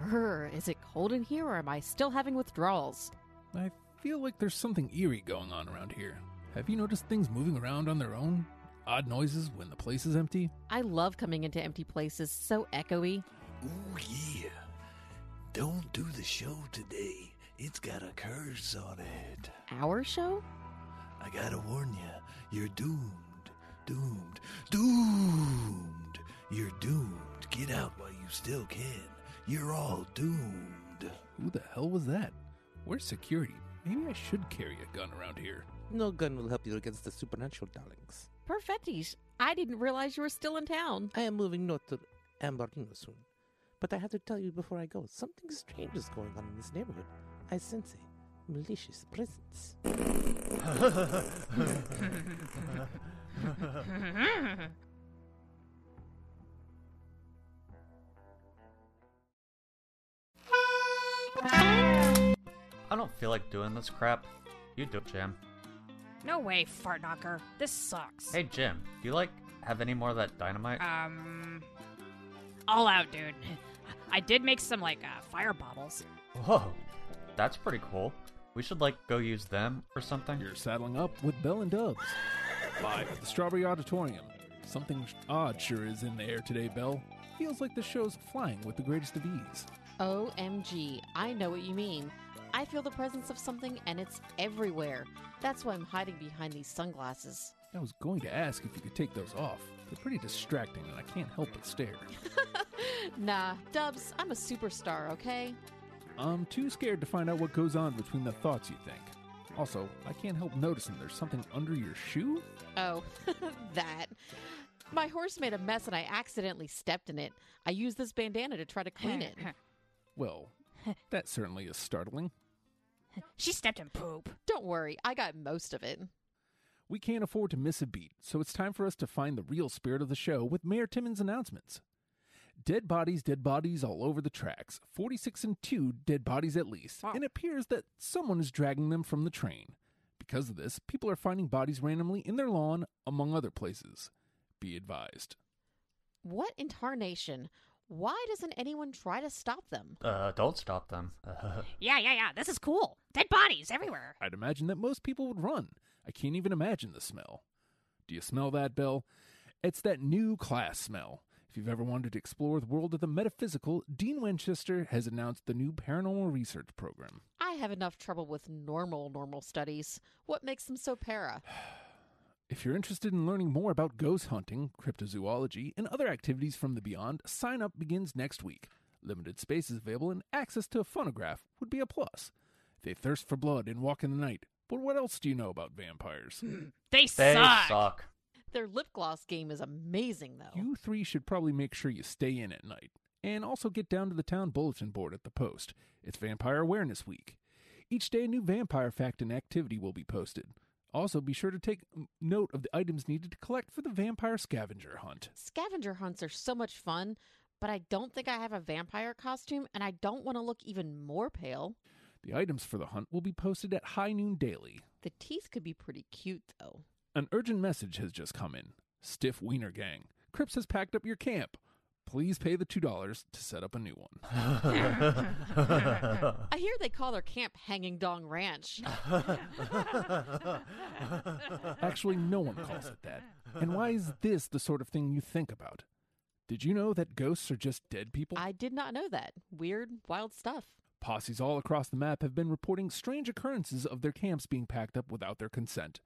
Brr, is it cold in here or am I still having withdrawals? I feel like there's something eerie going on around here. Have you noticed things moving around on their own? Odd noises when the place is empty? I love coming into empty places, so echoey. Ooh, yeah. Don't do the show today. It's got a curse on it. Our show? I gotta warn you, you're doomed. Doomed. Doomed. You're doomed. Get out while you still can. You're all doomed. Who the hell was that? Where's security? Maybe I should carry a gun around here. No gun will help you against the supernatural, darlings. Perfettis, I didn't realize you were still in town. I am moving north to Ambarino soon. But I have to tell you before I go, something strange is going on in this neighborhood. I sense a malicious presence. I don't feel like doing this crap. You do it, Jim. No way, fart knocker. This sucks. Hey, Jim, do you like have any more of that dynamite? Um, all out, dude. I did make some like uh, fire bottles. Whoa, that's pretty cool. We should like go use them or something. You're saddling up with Bell and Dubs. Live at the Strawberry Auditorium. Something odd sure is in the air today, Bell. Feels like the show's flying with the greatest of ease. OMG, I know what you mean. I feel the presence of something and it's everywhere. That's why I'm hiding behind these sunglasses. I was going to ask if you could take those off. They're pretty distracting and I can't help but stare. Nah, Dubs, I'm a superstar, okay? I'm too scared to find out what goes on between the thoughts you think. Also, I can't help noticing there's something under your shoe. Oh, that. My horse made a mess and I accidentally stepped in it. I used this bandana to try to clean it. Well, that certainly is startling. She stepped in poop. Don't worry, I got most of it. We can't afford to miss a beat, so it's time for us to find the real spirit of the show with Mayor Timmons' announcements. Dead bodies, dead bodies all over the tracks. 46 and 2 dead bodies at least. Oh. And it appears that someone is dragging them from the train. Because of this, people are finding bodies randomly in their lawn, among other places. Be advised. What in tarnation? Why doesn't anyone try to stop them? Uh, don't stop them. Uh, Yeah, yeah, yeah. This is cool. Dead bodies everywhere. I'd imagine that most people would run. I can't even imagine the smell. Do you smell that, Bill? It's that new class smell. If you've ever wanted to explore the world of the metaphysical, Dean Winchester has announced the new paranormal research program. I have enough trouble with normal, normal studies. What makes them so para? If you're interested in learning more about ghost hunting, cryptozoology, and other activities from the beyond, sign up begins next week. Limited space is available and access to a phonograph would be a plus. They thirst for blood and walk in the night. But what else do you know about vampires? They, they suck. suck. Their lip gloss game is amazing, though. You three should probably make sure you stay in at night. And also get down to the town bulletin board at the post. It's Vampire Awareness Week. Each day, a new vampire fact and activity will be posted. Also, be sure to take note of the items needed to collect for the vampire scavenger hunt. Scavenger hunts are so much fun, but I don't think I have a vampire costume, and I don't want to look even more pale. The items for the hunt will be posted at high noon daily. The teeth could be pretty cute, though. An urgent message has just come in. Stiff Wiener Gang. Cripps has packed up your camp. Please pay the $2 to set up a new one. I hear they call their camp Hanging Dong Ranch. Actually, no one calls it that. And why is this the sort of thing you think about? Did you know that ghosts are just dead people? I did not know that. Weird, wild stuff. Posses all across the map have been reporting strange occurrences of their camps being packed up without their consent.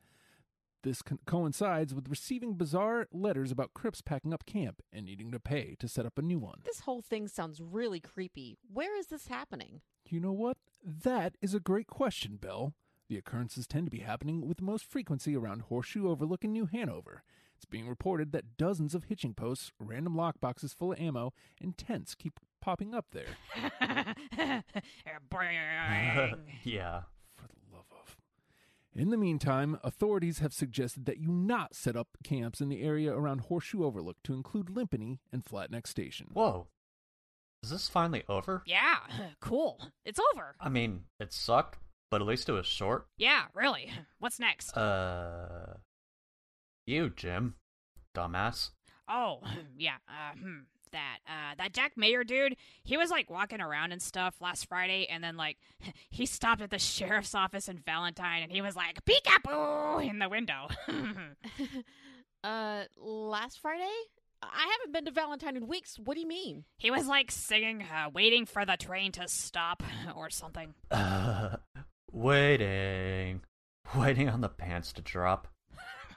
This co- coincides with receiving bizarre letters about Cripps packing up camp and needing to pay to set up a new one. This whole thing sounds really creepy. Where is this happening? You know what? That is a great question, Belle. The occurrences tend to be happening with most frequency around Horseshoe Overlook in New Hanover. It's being reported that dozens of hitching posts, random lockboxes full of ammo, and tents keep popping up there. Yeah. For the love of. In the meantime, authorities have suggested that you not set up camps in the area around Horseshoe Overlook to include Limpany and Flatneck Station. Whoa. Is this finally over? yeah, cool. It's over. I mean, it sucked, but at least it was short. Yeah, really. What's next? Uh. You, Jim. Dumbass. oh, yeah. Uh, hmm. That. Uh, that Jack Mayer dude, he was like walking around and stuff last Friday, and then like he stopped at the sheriff's office in Valentine, and he was like peekaboo in the window. uh, last Friday? I haven't been to Valentine in weeks. What do you mean? he was like singing, uh, "Waiting for the train to stop" or something. Uh, waiting. Waiting on the pants to drop.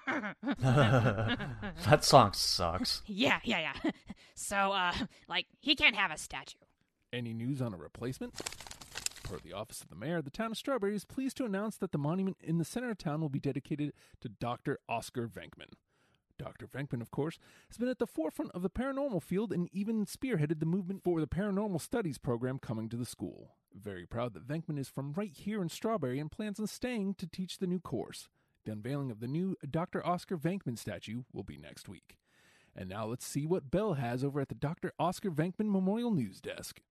that song sucks. yeah, yeah, yeah. So, uh, like he can't have a statue. Any news on a replacement? Per the office of the mayor, the town of Strawberry is pleased to announce that the monument in the center of town will be dedicated to Dr. Oscar Venkman. Dr. Venkman, of course, has been at the forefront of the paranormal field and even spearheaded the movement for the paranormal studies program coming to the school. Very proud that Venkman is from right here in Strawberry and plans on staying to teach the new course. The unveiling of the new Dr. Oscar Venkman statue will be next week. And now let's see what Bell has over at the Dr. Oscar Venkman Memorial News Desk.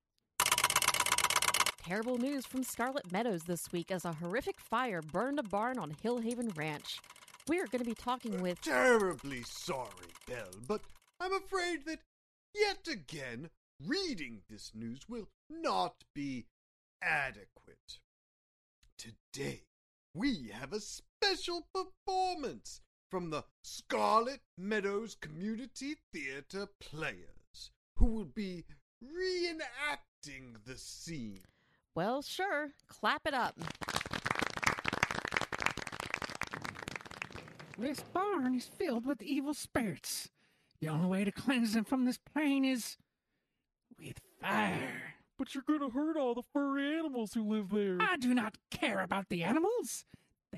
Terrible news from Scarlett Meadows this week as a horrific fire burned a barn on Hillhaven Ranch. We are going to be talking with. Terribly sorry, Belle, but I'm afraid that yet again reading this news will not be adequate. Today, we have a special performance from the Scarlett Meadows Community Theater Players, who will be reenacting the scene. Well, sure. Clap it up. This barn is filled with evil spirits. The only way to cleanse them from this plane is with fire. But you're gonna hurt all the furry animals who live there. I do not care about the animals.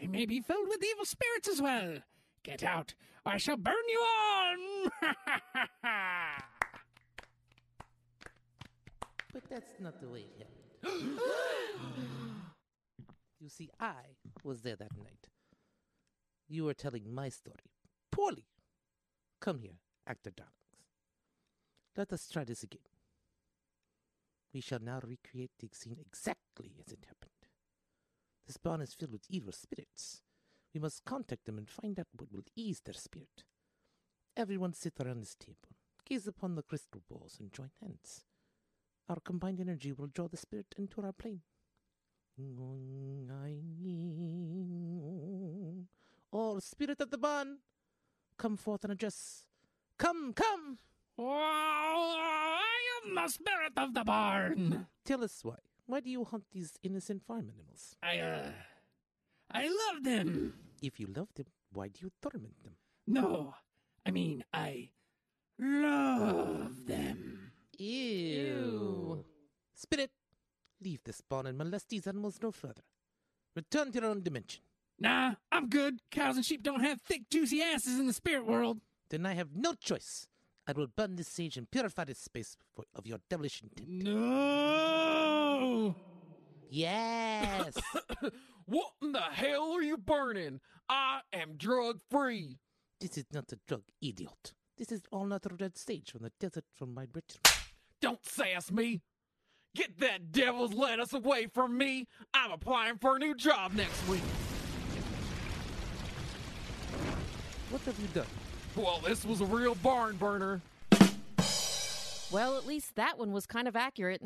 They may be filled with evil spirits as well. Get out, or I shall burn you all. But that's not the way it happened. you see, I was there that night. You were telling my story poorly. Come here, actor darlings. Let us try this again. We shall now recreate the scene exactly as it happened. This barn is filled with evil spirits. We must contact them and find out what will ease their spirit. Everyone sit around this table, gaze upon the crystal balls, and join hands. Our combined energy will draw the spirit into our plane. All spirit of the barn, come forth and address. Come, come! Oh, I am the spirit of the barn. Tell us why. Why do you hunt these innocent farm animals? I, uh, I love them. If you love them, why do you torment them? No, I mean, I love them. Ew. Spirit, leave this barn and molest these animals no further. Return to your own dimension. Nah, I'm good. Cows and sheep don't have thick, juicy asses in the spirit world. Then I have no choice. I will burn this sage and purify this space for, of your devilish intent. No. Yes. What in the hell are you burning? I am drug free. this is not a drug, idiot. This is all natural red sage from the desert from my rich. Don't sass me. Get that devil's lettuce away from me. I'm applying for a new job next week. What have you done? Well, this was a real barn burner. Well, at least that one was kind of accurate.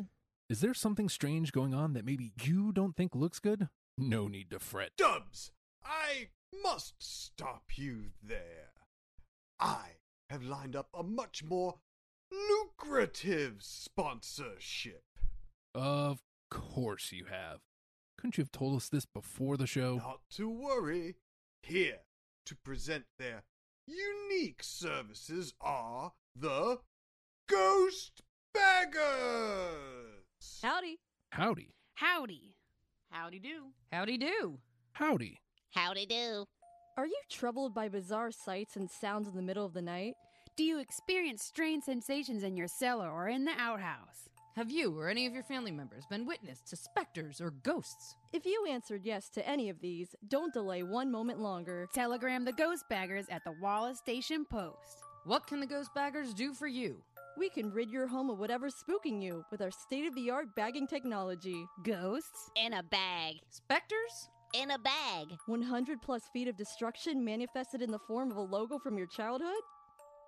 Is there something strange going on that maybe you don't think looks good? No need to fret. Dubs, I must stop you there. I have lined up a much more lucrative sponsorship. Of course you have. Couldn't you have told us this before the show? Not to worry. Here to present their unique services are the Ghost Baggers. Howdy. Howdy. Howdy. Howdy do. Howdy do. Howdy. Howdy do. Are you troubled by bizarre sights and sounds in the middle of the night? Do you experience strange sensations in your cellar or in the outhouse? Have you or any of your family members been witness to specters or ghosts? If you answered yes to any of these, don't delay one moment longer. Telegram the Ghost Baggers at the Wallace Station Post. What can the Ghost Baggers do for you? We can rid your home of whatever's spooking you with our state of the art bagging technology. Ghosts? In a bag. Specters? In a bag. 100 plus feet of destruction manifested in the form of a logo from your childhood?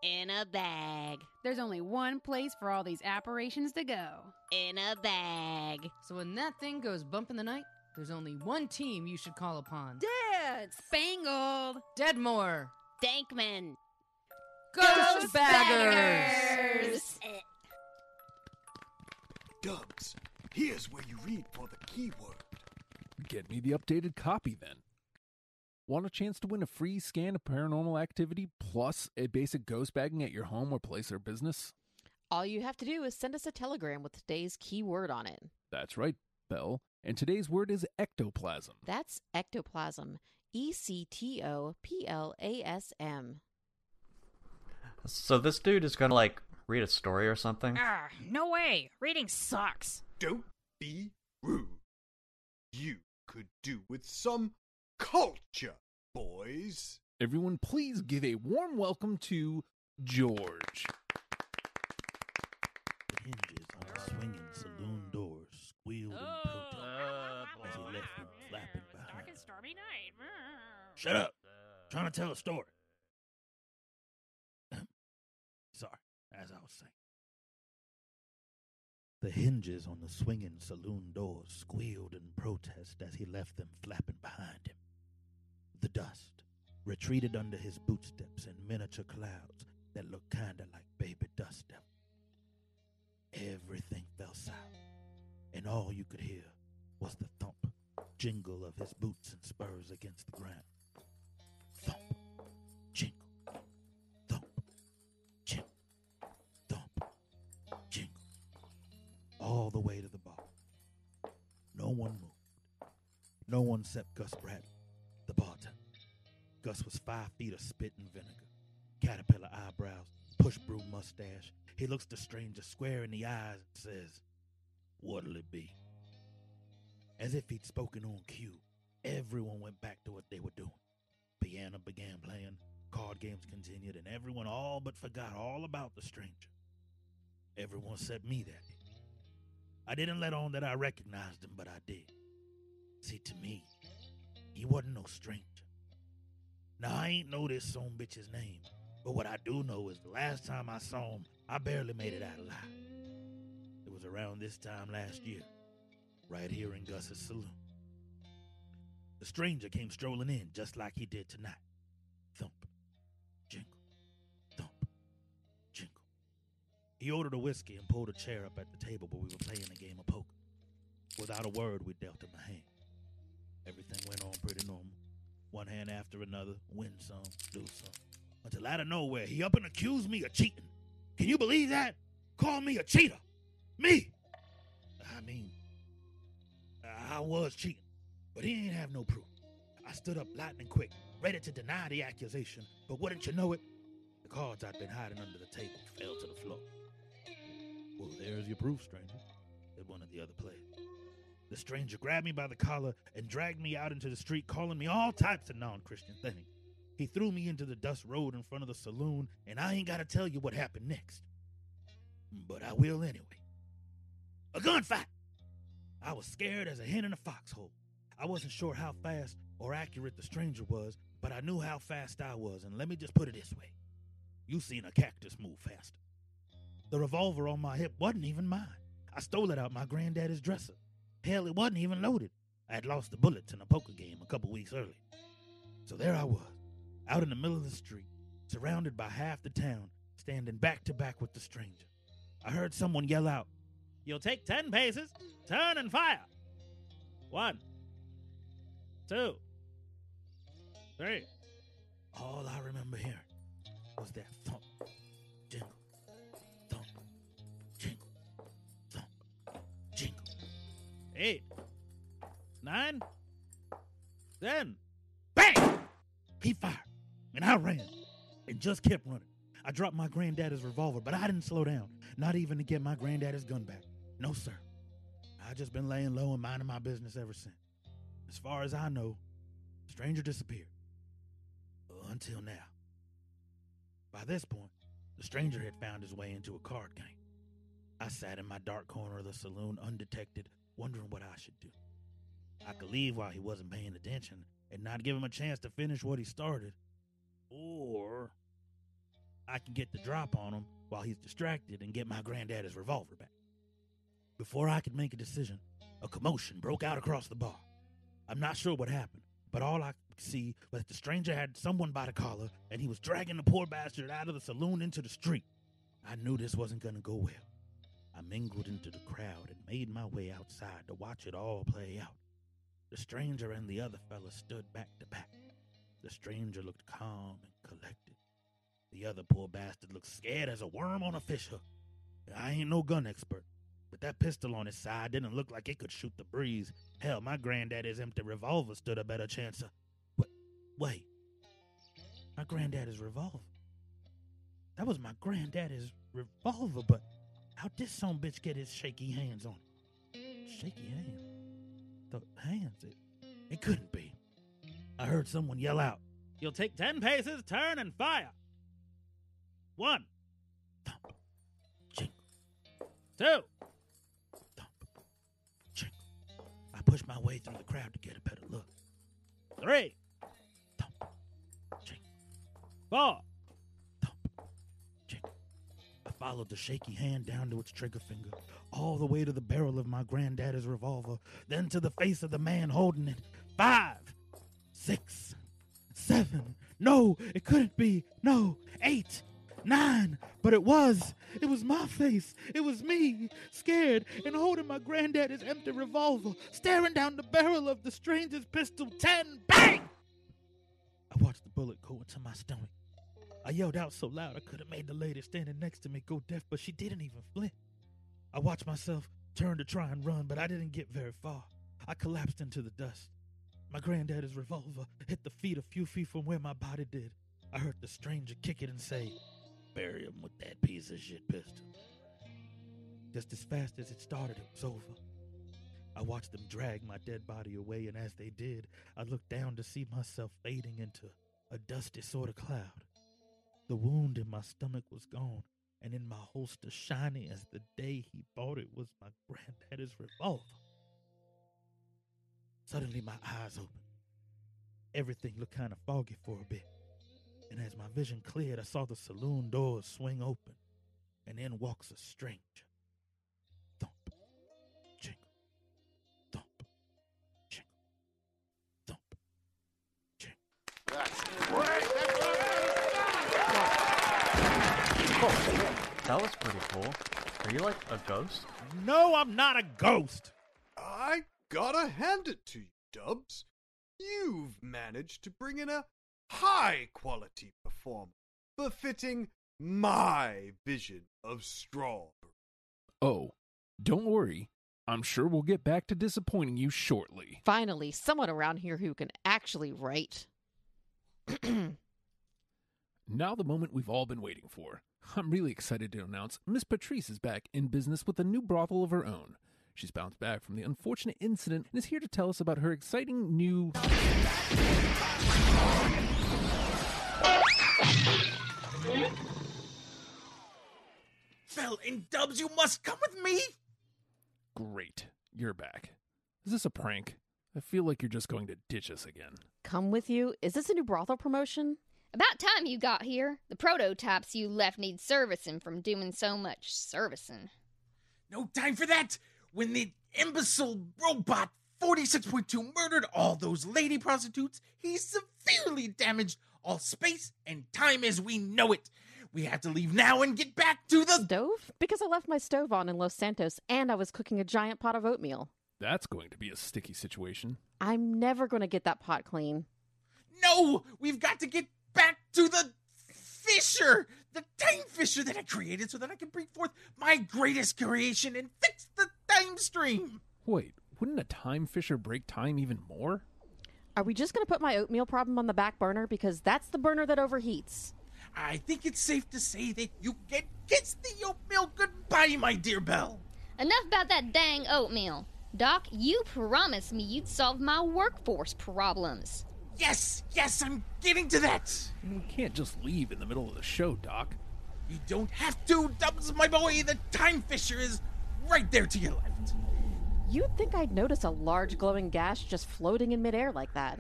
In a bag. There's only one place for all these apparitions to go. In a bag. So when that thing goes bump in the night, there's only one team you should call upon. Dead! Spangled! Deadmore! Dankman. Ghost Baggers! Eh. Dubs, here's where you read for the keyword. Get me the updated copy then. Want a chance to win a free scan of paranormal activity plus a basic ghost bagging at your home or place or business? All you have to do is send us a telegram with today's keyword on it. That's right, Bell. And today's word is ectoplasm. That's ectoplasm. E C T O P L A S M. So this dude is gonna like read a story or something. Ah, no way. Reading sucks. Don't be rude. You could do with some culture, boys. Everyone, please give a warm welcome to George. The hinges on the swinging saloon doors squealed in oh. protest as he left them flapping Dark behind. and stormy night. Shut up! trying to tell a story. Sorry, as I was saying. The hinges on the swinging saloon doors squealed in protest as he left them flapping behind him. The dust retreated under his bootsteps in miniature clouds that looked kinda like baby dust. Everything fell silent, and all you could hear was the thump, jingle of his boots and spurs against the ground. Thump, jingle, thump, jingle, thump, jingle. All the way to the bar. No one moved. No one except Gus Bradley. Gus was five feet of spit and vinegar, caterpillar eyebrows, push broom mustache. He looks the stranger square in the eyes and says, What'll it be? As if he'd spoken on cue, everyone went back to what they were doing. Piano began playing, card games continued, and everyone all but forgot all about the stranger. Everyone except me that day. I didn't let on that I recognized him, but I did. See, to me, he wasn't no stranger. Now, I ain't know this son bitch's name, but what I do know is the last time I saw him, I barely made it out alive. It was around this time last year, right here in Gus's saloon. The stranger came strolling in just like he did tonight. Thump, jingle, thump, jingle. He ordered a whiskey and pulled a chair up at the table where we were playing a game of poker. Without a word, we dealt him a hand. Everything went on pretty normal. One hand after another, win some, lose some. Until out of nowhere, he up and accused me of cheating. Can you believe that? Call me a cheater. Me! I mean, I was cheating, but he ain't have no proof. I stood up lightning quick, ready to deny the accusation, but wouldn't you know it? The cards I'd been hiding under the table fell to the floor. Well, there's your proof, stranger, said one of the other players. The stranger grabbed me by the collar and dragged me out into the street, calling me all types of non Christian things. He threw me into the dust road in front of the saloon, and I ain't got to tell you what happened next. But I will anyway. A gunfight! I was scared as a hen in a foxhole. I wasn't sure how fast or accurate the stranger was, but I knew how fast I was, and let me just put it this way. You seen a cactus move faster. The revolver on my hip wasn't even mine. I stole it out my granddaddy's dresser. Hell, it wasn't even loaded. I had lost the bullets in a poker game a couple weeks earlier. So there I was, out in the middle of the street, surrounded by half the town, standing back to back with the stranger. I heard someone yell out, You'll take ten paces, turn and fire. One, two, three. All I remember hearing was that thump, Eight, nine, ten. Bang! He fired, and I ran, and just kept running. I dropped my granddaddy's revolver, but I didn't slow down, not even to get my granddaddy's gun back. No, sir. I just been laying low and minding my business ever since. As far as I know, the stranger disappeared. Until now. By this point, the stranger had found his way into a card game. I sat in my dark corner of the saloon undetected, wondering what I should do. I could leave while he wasn't paying attention and not give him a chance to finish what he started. Or I can get the drop on him while he's distracted and get my granddaddy's revolver back. Before I could make a decision, a commotion broke out across the bar. I'm not sure what happened, but all I could see was that the stranger had someone by the collar and he was dragging the poor bastard out of the saloon into the street. I knew this wasn't going to go well. I mingled into the crowd and made my way outside to watch it all play out. The stranger and the other fella stood back to back. The stranger looked calm and collected. The other poor bastard looked scared as a worm on a fish hook. I ain't no gun expert, but that pistol on his side didn't look like it could shoot the breeze. Hell, my granddaddy's empty revolver stood a better chance of. Wait, wait. My granddaddy's revolver. That was my granddaddy's revolver, but how'd this son bitch get his shaky hands on it? Shaky hands? The hands? It, it couldn't be. I heard someone yell out, You'll take ten paces, turn, and fire. One. Thump. Two. Thump. I pushed my way through the crowd to get a better look. Three. Thump. Four. Followed the shaky hand down to its trigger finger, all the way to the barrel of my granddaddy's revolver, then to the face of the man holding it. Five, six, seven. No, it couldn't be. No. Eight. Nine. But it was. It was my face. It was me, scared and holding my granddaddy's empty revolver, staring down the barrel of the stranger's pistol. Ten. Bang! I watched the bullet go into my stomach. I yelled out so loud I could have made the lady standing next to me go deaf, but she didn't even flinch. I watched myself turn to try and run, but I didn't get very far. I collapsed into the dust. My granddaddy's revolver hit the feet a few feet from where my body did. I heard the stranger kick it and say, Bury him with that piece of shit pistol. Just as fast as it started, it was over. I watched them drag my dead body away, and as they did, I looked down to see myself fading into a dusty sort of cloud. The wound in my stomach was gone, and in my holster, shiny as the day he bought it, was my granddaddy's revolver. Suddenly, my eyes opened. Everything looked kind of foggy for a bit. And as my vision cleared, I saw the saloon doors swing open, and in walks a stranger. That was pretty cool. Are you like a ghost? No, I'm not a ghost. I gotta hand it to you, Dubs. You've managed to bring in a high quality performance befitting my vision of Strawberry. Oh, don't worry. I'm sure we'll get back to disappointing you shortly. Finally, someone around here who can actually write. Now, the moment we've all been waiting for. I'm really excited to announce Miss Patrice is back in business with a new brothel of her own. She's bounced back from the unfortunate incident and is here to tell us about her exciting new. Fell in dubs, you must come with me. Great, you're back. Is this a prank? I feel like you're just going to ditch us again. Come with you? Is this a new brothel promotion? About time you got here. The prototypes you left need servicing from doing so much servicing. No time for that. When the imbecile robot 46.2 murdered all those lady prostitutes, he severely damaged all space and time as we know it. We have to leave now and get back to the stove? Because I left my stove on in Los Santos and I was cooking a giant pot of oatmeal. That's going to be a sticky situation. I'm never going to get that pot clean. No! We've got to get back to the fisher! The time fisher that I created so that I can bring forth my greatest creation and fix the time stream! Wait, wouldn't a time fisher break time even more? Are we just going to put my oatmeal problem on the back burner? Because that's the burner that overheats. I think it's safe to say that you can kiss the oatmeal goodbye, my dear Belle. Enough about that dang oatmeal. Doc, you promised me you'd solve my workforce problems. Yes, yes, I'm getting to that. You can't just leave in the middle of the show, Doc. You don't have to, Dubs, my boy. The time fisher is right there to your left. You'd think I'd notice a large glowing gash just floating in midair like that.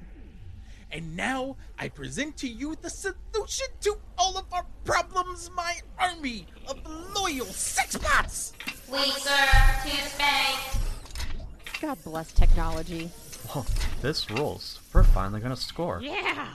And now I present to you the solution to all of our problems, my army of loyal sex bots. We serve to space. God bless technology. Whoa, this rules. We're finally gonna score. Yeah.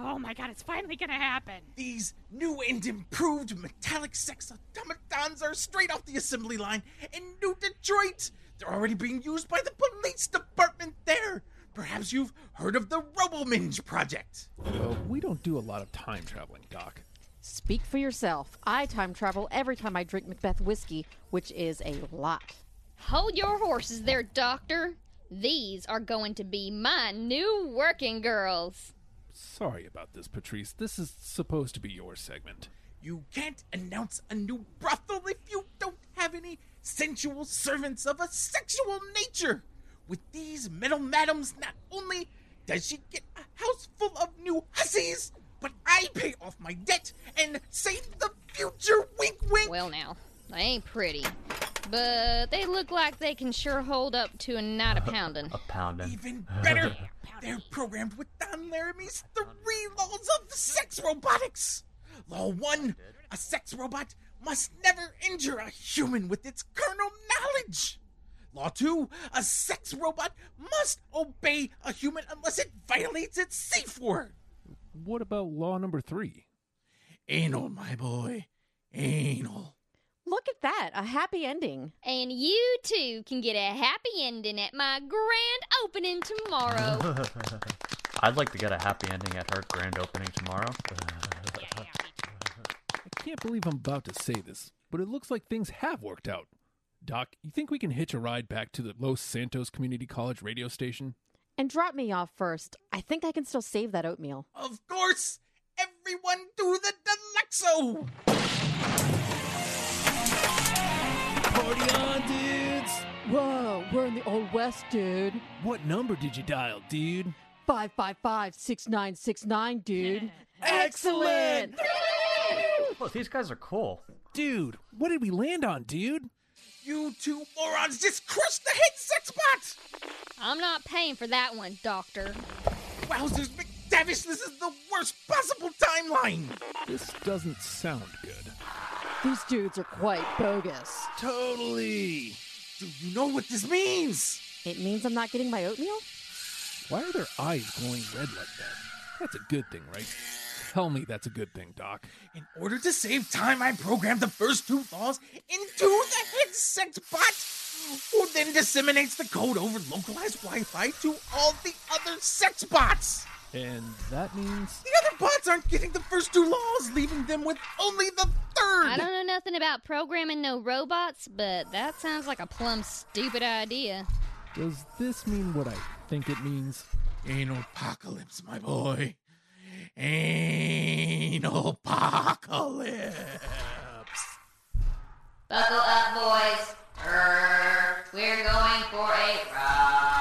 Oh my god, it's finally gonna happen. These new and improved metallic sex automatons are straight off the assembly line in New Detroit. They're already being used by the police department there. Perhaps you've heard of the RoboMinge project. Well, we don't do a lot of time traveling, Doc. Speak for yourself. I time travel every time I drink Macbeth whiskey, which is a lot. Hold your horses there, Doctor. These are going to be my new working girls. Sorry about this, Patrice. This is supposed to be your segment. You can't announce a new brothel if you don't have any sensual servants of a sexual nature. With these metal madams, not only does she get a house full of new hussies, but I pay off my debt and save the future. Wink, wink. Well, now, I ain't pretty, but they look like they can sure hold up to a night of pounding. A pounding. Even better, they're programmed with Don Laramie's three laws of sex robotics. Law one: a sex robot must never injure a human with its carnal knowledge. Law 2 A sex robot must obey a human unless it violates its safe word. What about law number three? Anal, my boy. Anal. Look at that, a happy ending. And you too can get a happy ending at my grand opening tomorrow. I'd like to get a happy ending at her grand opening tomorrow. I can't believe I'm about to say this, but it looks like things have worked out. Doc, you think we can hitch a ride back to the Los Santos Community College radio station? And drop me off first. I think I can still save that oatmeal. Of course! Everyone do the deluxo! Party on, dudes! Whoa, we're in the Old West, dude. What number did you dial, dude? 555 6969, dude. Excellent! Well, these guys are cool. Dude, what did we land on, dude? You two morons just crushed the head sex bot! I'm not paying for that one, Doctor. Wowzers, McDavish, this is the worst possible timeline! This doesn't sound good. These dudes are quite bogus. Totally! Do you know what this means? It means I'm not getting my oatmeal? Why are their eyes glowing red like that? That's a good thing, right? Tell me that's a good thing, Doc. In order to save time, I programmed the first two laws into the head sex bot, who then disseminates the code over localized Wi Fi to all the other sex bots. And that means. The other bots aren't getting the first two laws, leaving them with only the third. I don't know nothing about programming no robots, but that sounds like a plumb stupid idea. Does this mean what I think it means? Anal apocalypse, my boy. Anal apocalypse. Buckle up, boys. Err, we're going for a ride.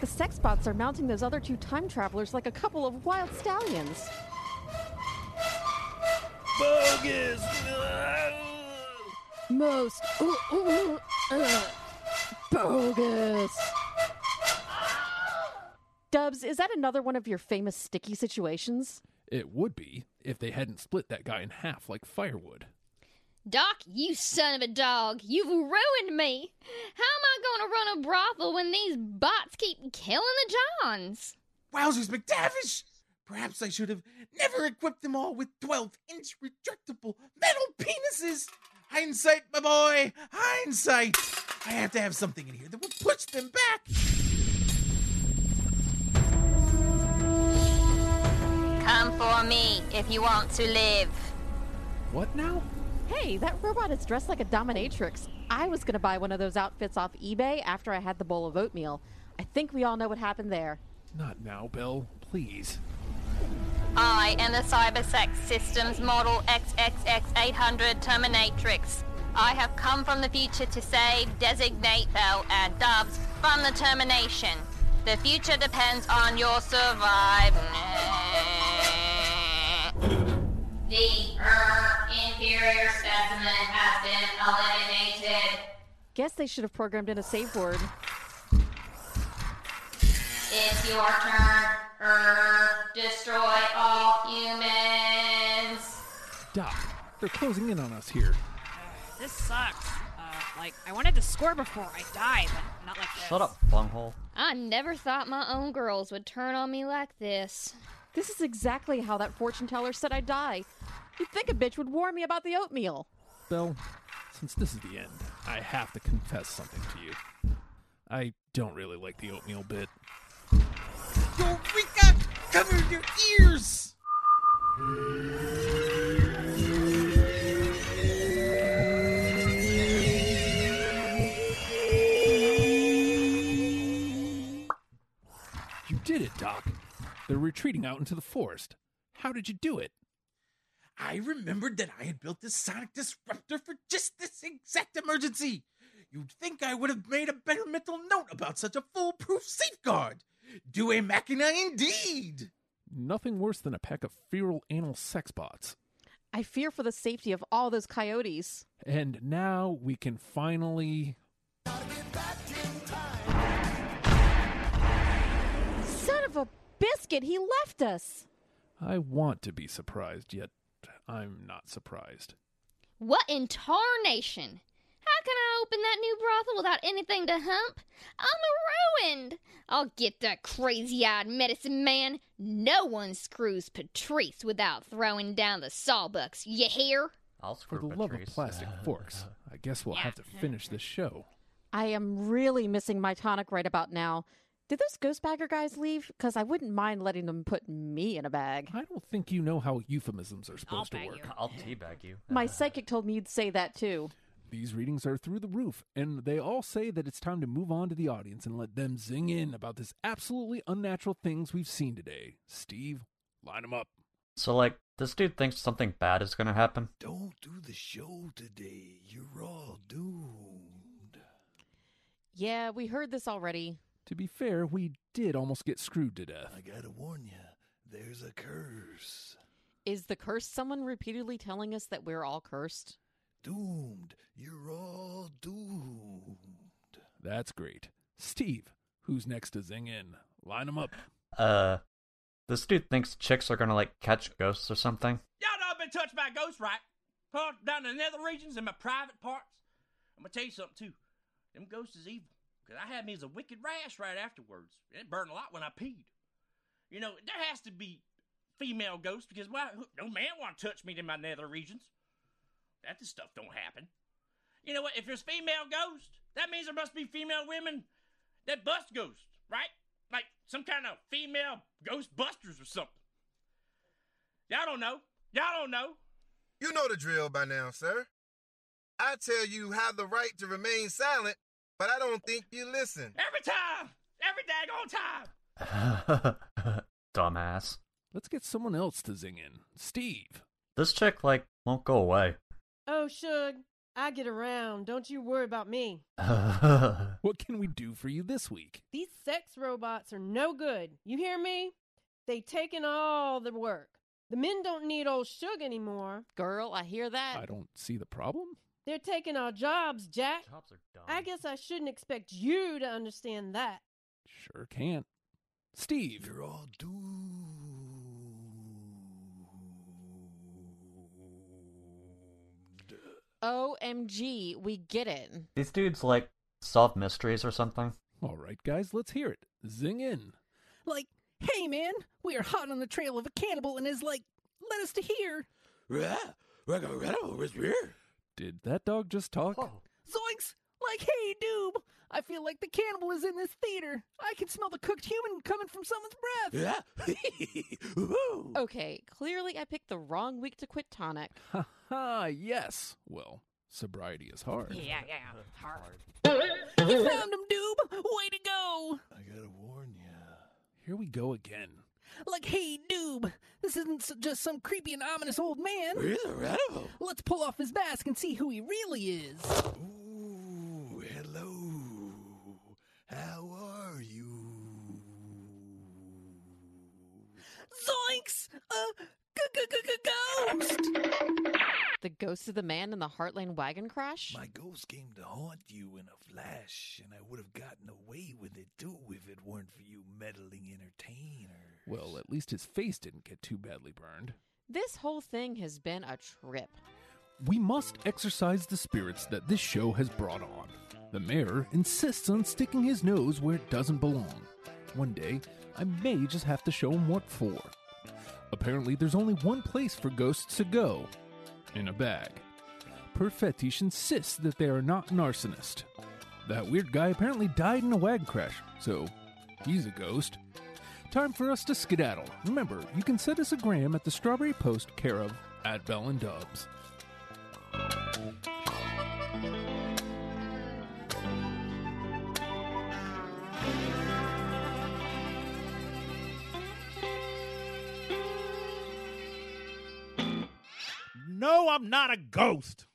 The sex bots are mounting those other two time travelers like a couple of wild stallions. Bogus! Most ooh, ooh, uh, bogus. Dubs, is that another one of your famous sticky situations? It would be if they hadn't split that guy in half like firewood. Doc, you son of a dog, you've ruined me. How am I going to run a brothel when these bots keep killing the Johns? Wowzers, McDavish! Perhaps I should have never equipped them all with 12 inch retractable metal penises. Hindsight, my boy, hindsight. I have to have something in here that will push them back. Come for me if you want to live. What now? Hey, that robot is dressed like a dominatrix. I was gonna buy one of those outfits off eBay after I had the bowl of oatmeal. I think we all know what happened there. Not now, Bill. Please. I am the Cybersex Systems Model XXX800 Terminatrix. I have come from the future to save, designate Bell and Dubs from the termination. The future depends on your survival. The er, inferior specimen has been eliminated. Guess they should have programmed in a save word. It's your turn. Er, destroy all humans. Doc, they're closing in on us here. This sucks. Uh, like, I wanted to score before I die, but not like this. Shut up, bunghole. I never thought my own girls would turn on me like this. This is exactly how that fortune teller said I'd die. You'd think a bitch would warn me about the oatmeal. Belle, since this is the end, I have to confess something to you. I don't really like the oatmeal bit. Eureka! Cover your ears! You did it, Doc. They're retreating out into the forest. How did you do it? I remembered that I had built this sonic disruptor for just this exact emergency. You'd think I would have made a better mental note about such a foolproof safeguard. Do a machina indeed. Nothing worse than a pack of feral anal sex bots. I fear for the safety of all those coyotes. And now we can finally. Biscuit, he left us. I want to be surprised, yet I'm not surprised. What in tarnation? How can I open that new brothel without anything to hump? I'm ruined. I'll get that crazy eyed medicine man. No one screws Patrice without throwing down the sawbucks. You hear? I'll For screw the love of plastic forks, I guess we'll have to finish this show. I am really missing my tonic right about now. Did those Ghostbagger guys leave? Because I wouldn't mind letting them put me in a bag. I don't think you know how euphemisms are supposed to bag work. you. I'll teabag you. My psychic told me you'd say that too. These readings are through the roof, and they all say that it's time to move on to the audience and let them zing in about this absolutely unnatural things we've seen today. Steve, line them up. So, like, this dude thinks something bad is gonna happen. Don't do the show today. You're all doomed. Yeah, we heard this already. To be fair, we did almost get screwed to death. I gotta warn you, there's a curse. Is the curse someone repeatedly telling us that we're all cursed? Doomed. You're all doomed. That's great. Steve, who's next to zing in? Line them up. Uh, this dude thinks chicks are gonna, like, catch ghosts or something. Y'all know I've been touched by ghosts, right? Huh? Down in the nether regions in my private parts. I'm gonna tell you something too. Them ghosts is evil. Cause I had me as a wicked rash right afterwards. It burned a lot when I peed. You know, there has to be female ghosts because why? No man want to touch me in my nether regions. That this stuff don't happen. You know what? If there's female ghosts, that means there must be female women that bust ghosts, right? Like some kind of female ghostbusters or something. Y'all don't know. Y'all don't know. You know the drill by now, sir. I tell you have the right to remain silent, but I don't think you listen. Every time! Every daggone time! Dumbass. Let's get someone else to zing in. Steve. This chick, like, won't go away. Oh, Shug, I get around. Don't you worry about me. What can we do for you this week? These sex robots are no good. You hear me? They taken all the work. The men don't need old Shug anymore. Girl, I hear that. I don't see the problem. They're taking our jobs, Jack. Jobs are dumb. I guess I shouldn't expect you to understand that. Sure can't. Steve. You're all doomed. OMG, we get it. These dudes, like, solve mysteries or something. All right, guys, let's hear it. Zing in. Like, hey man, we are hot on the trail of a cannibal and is like, let us to here. Did that dog just talk? Zoinks! Like, hey, Doob! I feel like the cannibal is in this theater. I can smell the cooked human coming from someone's breath. Okay, clearly I picked the wrong week to quit tonic. Ha ha, yes. Well, sobriety is hard. Yeah, yeah, hard. you found him, Doob! Way to go! I gotta warn you. Here we go again. Like, hey, Doob! This isn't just some creepy and ominous old man. Really? Let's pull off his mask and see who he really is. Ooh, hello. How are you? Zoinks! Uh, g- g- g- g- ghost! The ghost of the man in the Heartland wagon crash? My ghost came to haunt you in a flash, and I would have gotten away with it too if it weren't for you meddling entertainers. Well, at least his face didn't get too badly burned. This whole thing has been a trip. We must exorcise the spirits that this show has brought on. The mayor insists on sticking his nose where it doesn't belong. One day, I may just have to show him what for. Apparently, there's only one place for ghosts to go in a bag. Perfetish insists that they are not an arsonist. That weird guy apparently died in a wag crash, so he's a ghost. Time for us to skedaddle. Remember, you can send us a gram at the Strawberry Post, care of at Bell and Dubs. No, I'm not a ghost.